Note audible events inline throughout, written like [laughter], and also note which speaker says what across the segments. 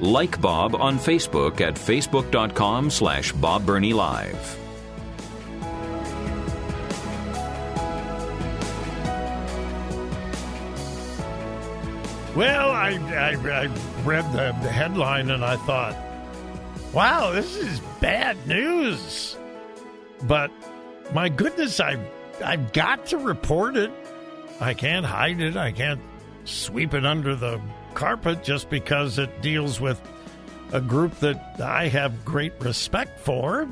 Speaker 1: Like Bob on Facebook at facebook.com slash Bob Burney Live.
Speaker 2: Well, I, I, I read the, the headline and I thought, wow, this is bad news. But my goodness, I've, I've got to report it. I can't hide it. I can't sweep it under the carpet just because it deals with a group that I have great respect for.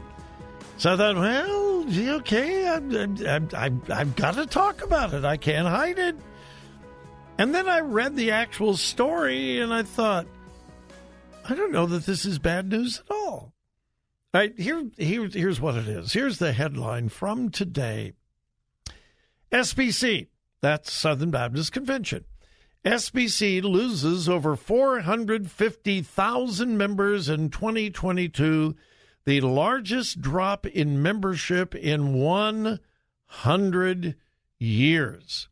Speaker 2: So I thought, well, okay, I, I've got to talk about it. I can't hide it. And then I read the actual story and I thought, I don't know that this is bad news at all. All right, here, here, here's what it is. Here's the headline from today SBC, that's Southern Baptist Convention. SBC loses over 450,000 members in 2022, the largest drop in membership in 100 years.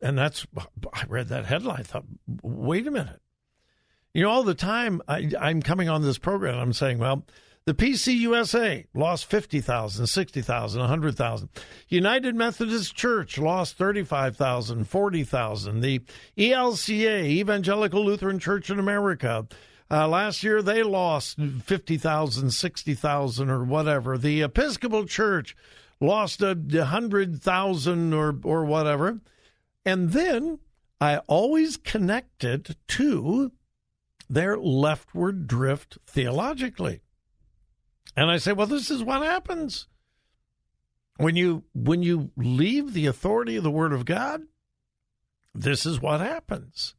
Speaker 2: And that's, I read that headline. I thought, wait a minute. You know, all the time I, I'm coming on this program, I'm saying, well, the PCUSA lost 50,000, 60,000, 100,000. United Methodist Church lost 35,000, 40,000. The ELCA, Evangelical Lutheran Church in America, uh, last year they lost 50,000, 60,000 or whatever. The Episcopal Church lost a 100,000 or, or whatever. And then I always connect it to their leftward drift theologically. And I say, well, this is what happens when you when you leave the authority of the Word of God. This is what happens.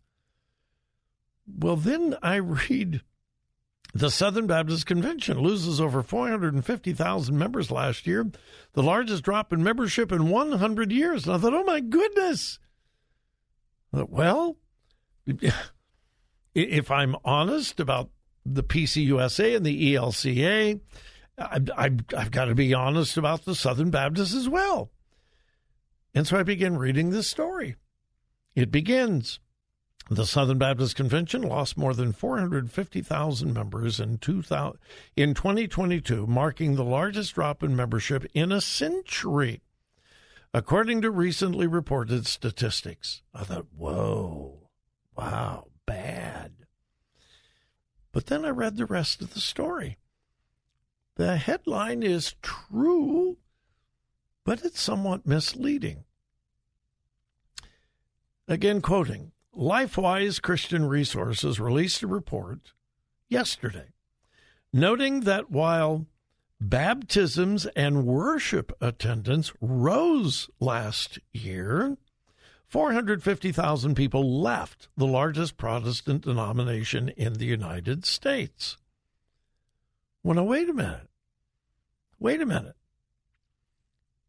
Speaker 2: Well, then I [laughs] read the Southern Baptist Convention loses over 450,000 members last year, the largest drop in membership in 100 years. And I thought, oh my goodness. Well, [laughs] if I'm honest about the PCUSA and the ELCA, I've, I've, I've got to be honest about the Southern Baptists as well. And so I begin reading this story. It begins the Southern Baptist Convention lost more than 450,000 members in, 2000, in 2022, marking the largest drop in membership in a century, according to recently reported statistics. I thought, whoa, wow, bad. But then I read the rest of the story. The headline is true, but it's somewhat misleading. Again, quoting Lifeway Christian Resources released a report yesterday noting that while baptisms and worship attendance rose last year, 450,000 people left the largest Protestant denomination in the United States. Well, now, wait a minute. Wait a minute.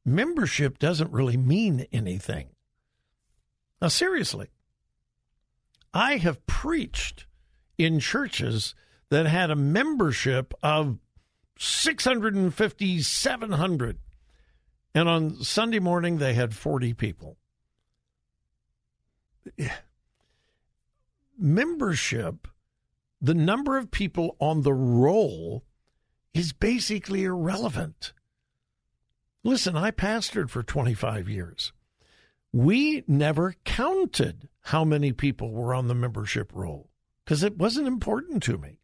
Speaker 2: Membership doesn't really mean anything. Now, seriously, I have preached in churches that had a membership of 650, 700. And on Sunday morning, they had 40 people membership, the number of people on the roll is basically irrelevant. Listen, I pastored for 25 years. We never counted how many people were on the membership roll because it wasn't important to me.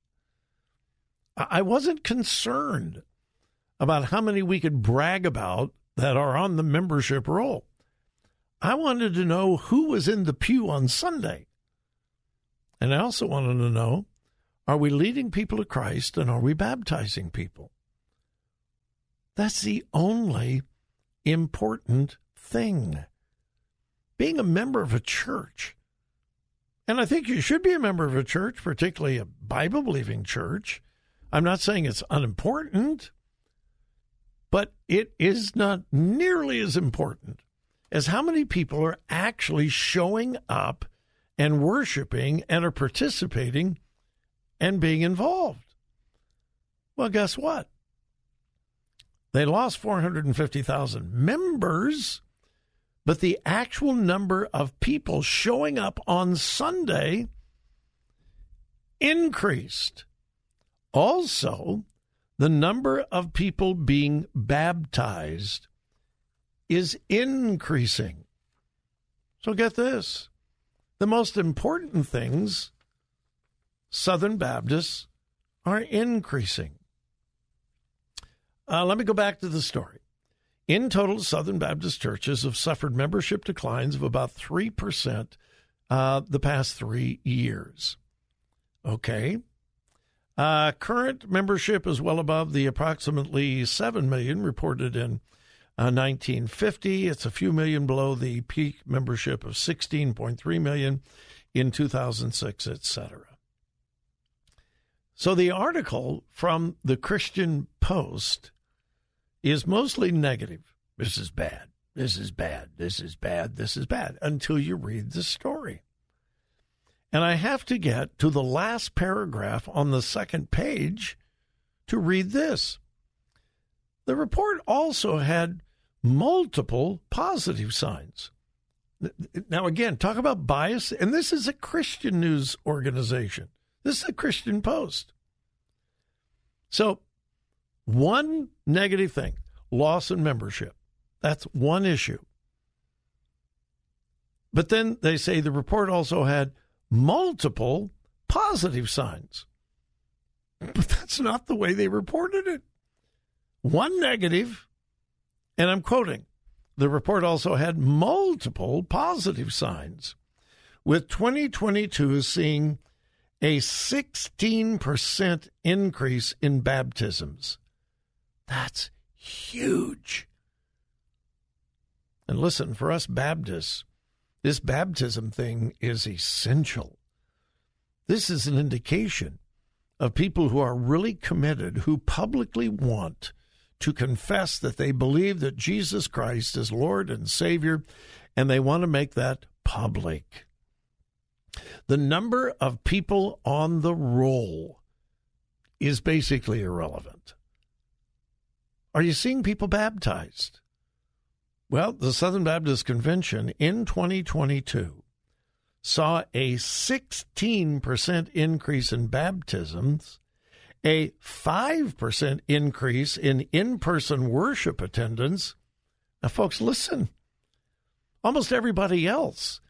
Speaker 2: I wasn't concerned about how many we could brag about that are on the membership roll. I wanted to know who was in the pew on Sunday. And I also wanted to know are we leading people to Christ and are we baptizing people? That's the only important thing. Being a member of a church, and I think you should be a member of a church, particularly a Bible believing church. I'm not saying it's unimportant, but it is not nearly as important as how many people are actually showing up and worshiping and are participating and being involved. Well, guess what? They lost 450,000 members, but the actual number of people showing up on Sunday increased. Also, the number of people being baptized is increasing. So get this the most important things, Southern Baptists are increasing. Uh, let me go back to the story. In total, Southern Baptist churches have suffered membership declines of about 3% uh, the past three years. Okay. Uh, current membership is well above the approximately 7 million reported in uh, 1950. It's a few million below the peak membership of 16.3 million in 2006, etc. So the article from the Christian Post is mostly negative. This is bad. This is bad. This is bad. This is bad until you read the story. And I have to get to the last paragraph on the second page to read this. The report also had multiple positive signs. Now, again, talk about bias. And this is a Christian news organization, this is a Christian Post. So one negative thing loss in membership. That's one issue. But then they say the report also had multiple positive signs. But that's not the way they reported it. One negative, and I'm quoting the report also had multiple positive signs, with 2022 seeing a 16% increase in baptisms. That's huge. And listen, for us Baptists, this baptism thing is essential. This is an indication of people who are really committed, who publicly want to confess that they believe that Jesus Christ is Lord and Savior, and they want to make that public. The number of people on the roll is basically irrelevant. Are you seeing people baptized? Well, the Southern Baptist Convention in 2022 saw a 16% increase in baptisms, a 5% increase in in person worship attendance. Now, folks, listen. Almost everybody else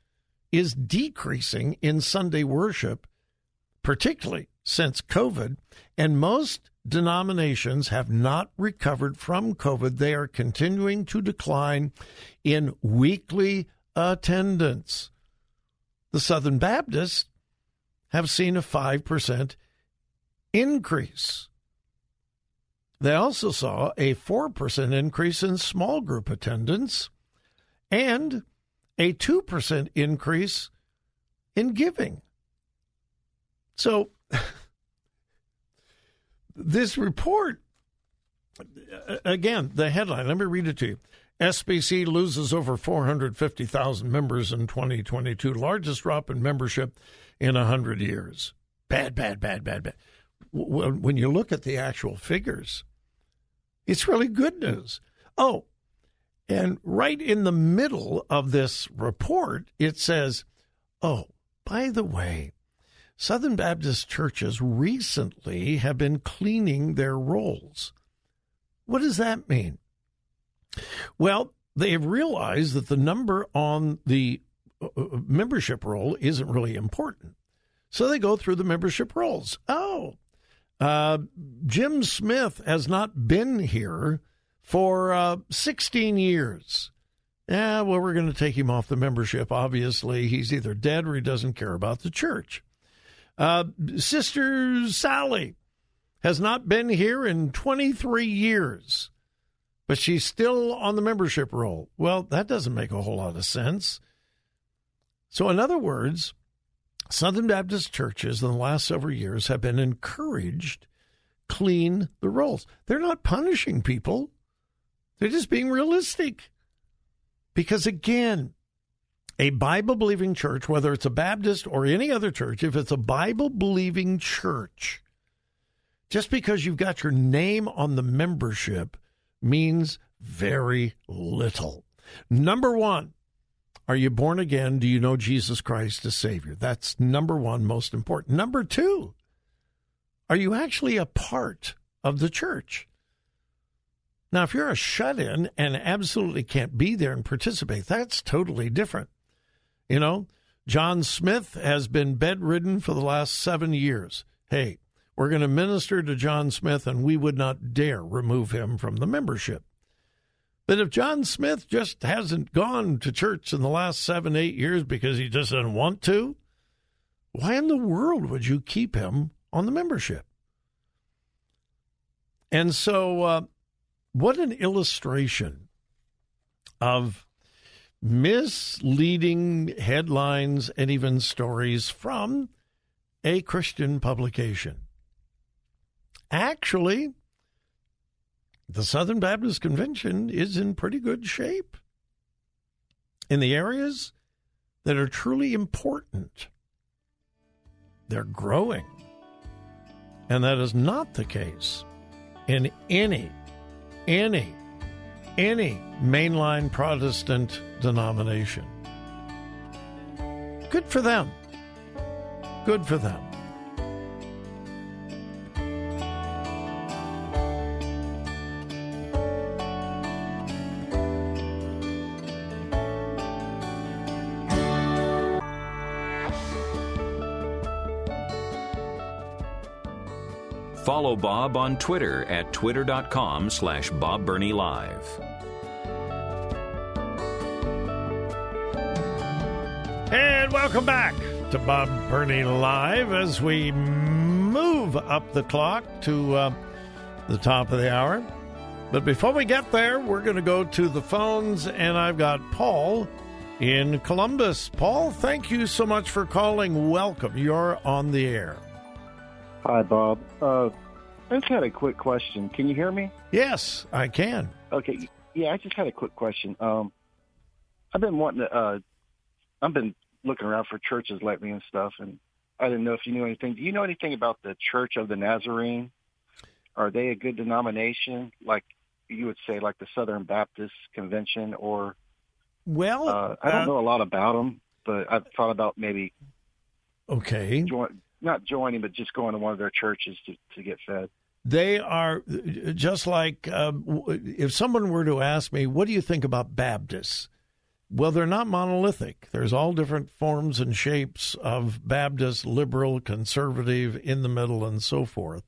Speaker 2: is decreasing in Sunday worship, particularly since COVID, and most denominations have not recovered from COVID. They are continuing to decline in weekly attendance. The Southern Baptists have seen a 5% increase. They also saw a 4% increase in small group attendance and a 2% increase in giving. So, [laughs] this report, again, the headline, let me read it to you. SBC loses over 450,000 members in 2022, largest drop in membership in 100 years. Bad, bad, bad, bad, bad. When you look at the actual figures, it's really good news. Oh, and right in the middle of this report, it says, oh, by the way, Southern Baptist churches recently have been cleaning their rolls. What does that mean? Well, they have realized that the number on the uh, uh, membership roll isn't really important. So they go through the membership rolls. Oh, uh, Jim Smith has not been here for uh, 16 years. Yeah, well, we're going to take him off the membership. Obviously, he's either dead or he doesn't care about the church. Uh, Sister Sally has not been here in 23 years. but she's still on the membership roll. Well, that doesn't make a whole lot of sense. So, in other words, Southern Baptist churches in the last several years have been encouraged clean the rolls. They're not punishing people. They're just being realistic. Because again, a Bible believing church, whether it's a Baptist or any other church, if it's a Bible believing church, just because you've got your name on the membership means very little. Number one, are you born again? Do you know Jesus Christ as Savior? That's number one, most important. Number two, are you actually a part of the church? Now, if you're a shut in and absolutely can't be there and participate, that's totally different. You know, John Smith has been bedridden for the last seven years. Hey, we're going to minister to John Smith, and we would not dare remove him from the membership. But if John Smith just hasn't gone to church in the last seven, eight years because he just doesn't want to, why in the world would you keep him on the membership? And so, uh, what an illustration of misleading headlines and even stories from a Christian publication. Actually, the Southern Baptist Convention is in pretty good shape in the areas that are truly important. They're growing. And that is not the case in any, any, any mainline Protestant denomination. Good for them. Good for them.
Speaker 1: Follow Bob on Twitter at twitter.com slash Live.
Speaker 2: And welcome back to Bob Burney Live as we move up the clock to uh, the top of the hour. But before we get there, we're going to go to the phones, and I've got Paul in Columbus. Paul, thank you so much for calling. Welcome. You're on the air.
Speaker 3: Hi, Bob. Uh, I just had a quick question. Can you hear me?
Speaker 2: Yes, I can.
Speaker 3: Okay. Yeah, I just had a quick question. Um, I've been wanting to. Uh, I've been looking around for churches lately and stuff, and I didn't know if you knew anything. Do you know anything about the Church of the Nazarene? Are they a good denomination, like you would say, like the Southern Baptist Convention, or?
Speaker 2: Well,
Speaker 3: uh, I don't
Speaker 2: uh,
Speaker 3: know a lot about them, but I've thought about maybe
Speaker 2: Okay.
Speaker 3: join, not joining, but just going to one of their churches to, to get fed.
Speaker 2: They are just like um, if someone were to ask me, "What do you think about Baptists?" Well, they're not monolithic. There's all different forms and shapes of Baptist, liberal, conservative, in the middle, and so forth.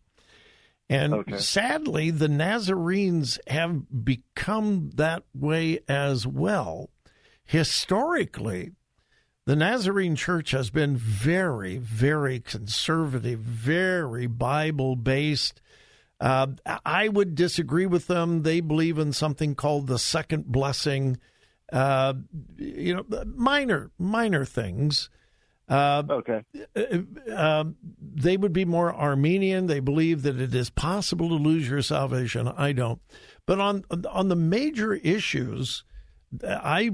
Speaker 2: And
Speaker 3: Okay.
Speaker 2: sadly, the Nazarenes have become that way as well. Historically, the Nazarene Church has been very, very conservative, very Bible based. Uh, I would disagree with them. They believe in something called the second blessing. Uh, you know, minor, minor things. Uh,
Speaker 3: Okay.
Speaker 2: uh, they would be more Arminian. They believe that it is possible to lose your salvation. I don't. But on on the major issues, I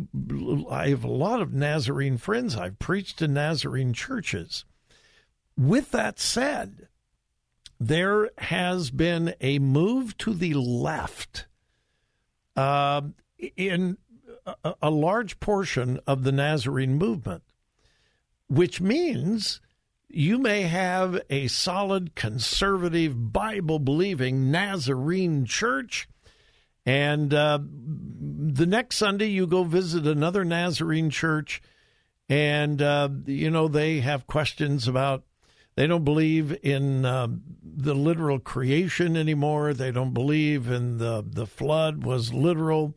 Speaker 2: I have a lot of Nazarene friends. I've preached in Nazarene churches. With that said, there has been a move to the left uh, in a, a large portion of the Nazarene movement, which means you may have a solid conservative Bible believing Nazarene church. And uh, the next Sunday, you go visit another Nazarene church, and uh, you know they have questions about. They don't believe in uh, the literal creation anymore. They don't believe in the the flood was literal.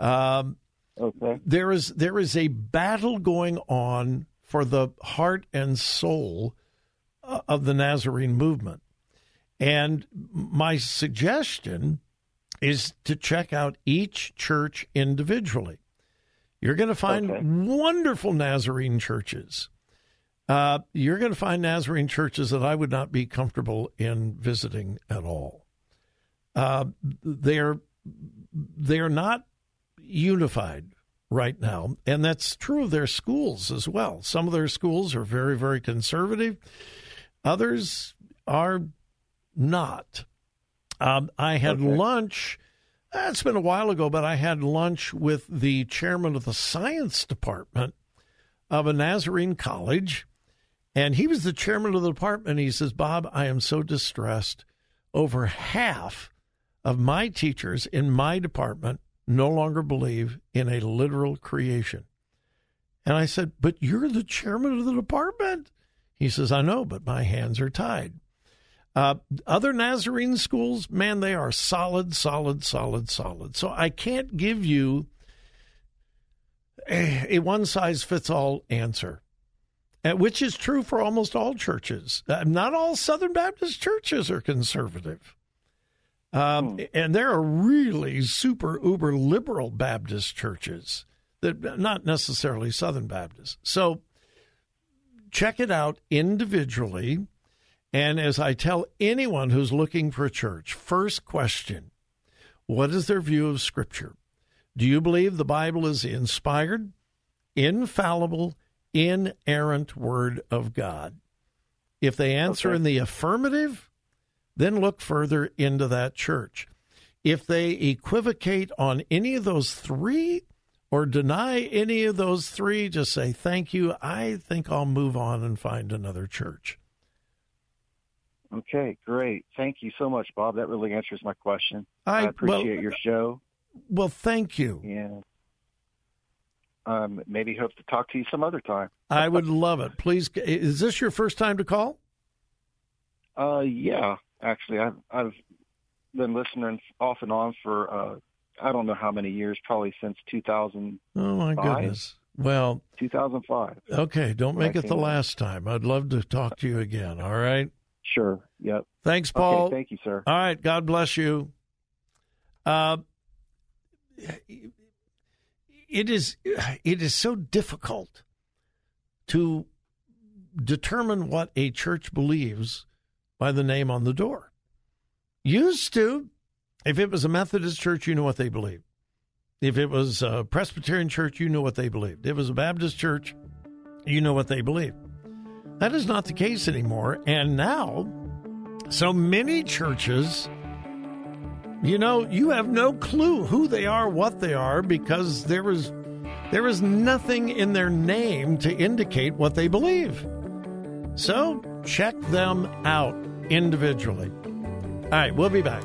Speaker 2: Um,
Speaker 3: Okay.
Speaker 2: there is there is a battle going on for the heart and soul uh, of the Nazarene movement. And my suggestion is to check out each church individually. You're going to find
Speaker 3: Okay.
Speaker 2: wonderful Nazarene churches. Uh, you're going to find Nazarene churches that I would not be comfortable in visiting at all. Uh, they're they're not unified right now, and that's true of their schools as well. Some of their schools are very very conservative, others are not. Um, I had
Speaker 3: Okay.
Speaker 2: lunch. uh, It's been a while ago, but I had lunch with the chairman of the science department of a Nazarene college, and he was the chairman of the department. He says, "Bob, I am so distressed. Over half of my teachers in my department no longer believe in a literal creation." And I said, "But you're the chairman of the department." He says, "I know, but my hands are tied." Uh, other Nazarene schools, man, they are solid, solid, solid, solid. So I can't give you a, a one size fits all answer, uh, which is true for almost all churches. Uh, not all Southern Baptist churches are conservative. Um, And there are really super uber liberal Baptist churches that not necessarily Southern Baptists. So check it out individually. And as I tell anyone who's looking for a church, first question what is their view of Scripture? Do you believe the Bible is the inspired, infallible, inerrant Word of God? If they answer
Speaker 3: Okay.
Speaker 2: in the affirmative, then look further into that church. If they equivocate on any of those three or deny any of those three, just say, Thank you. I think I'll move on and find another church.
Speaker 3: Okay, great. Thank you so much, Bob. That really answers my question.
Speaker 2: I-
Speaker 3: I, appreciate
Speaker 2: well-
Speaker 3: your show,
Speaker 2: Well, thank you.
Speaker 3: Yeah. um, maybe hope to talk to you some other time.
Speaker 2: I would love it. Please, is this your first time to call?
Speaker 3: Uh, yeah, actually, I've I've been listening off and on for uh, I don't know how many years, probably since 2000,
Speaker 2: Oh, my goodness. Well,
Speaker 3: 2005.
Speaker 2: okay. Don't make it the last time. I'd love to talk to you again. All right.
Speaker 3: Sure. Yep.
Speaker 2: Thanks, Paul.
Speaker 3: Okay. Thank you, sir.
Speaker 2: All right. God bless you. Uh, it is it is so difficult to determine what a church believes by the name on the door. Used to, if it was a Methodist church, you know what they believed. If it was a Presbyterian church, you know what they believed. If it was a Baptist church, you know what they believed. That is not the case anymore. And now, so many churches, you know, you have no clue who they are, what they are, because there is there is nothing in their name to indicate what they believe. So check them out individually. All right, we'll be back.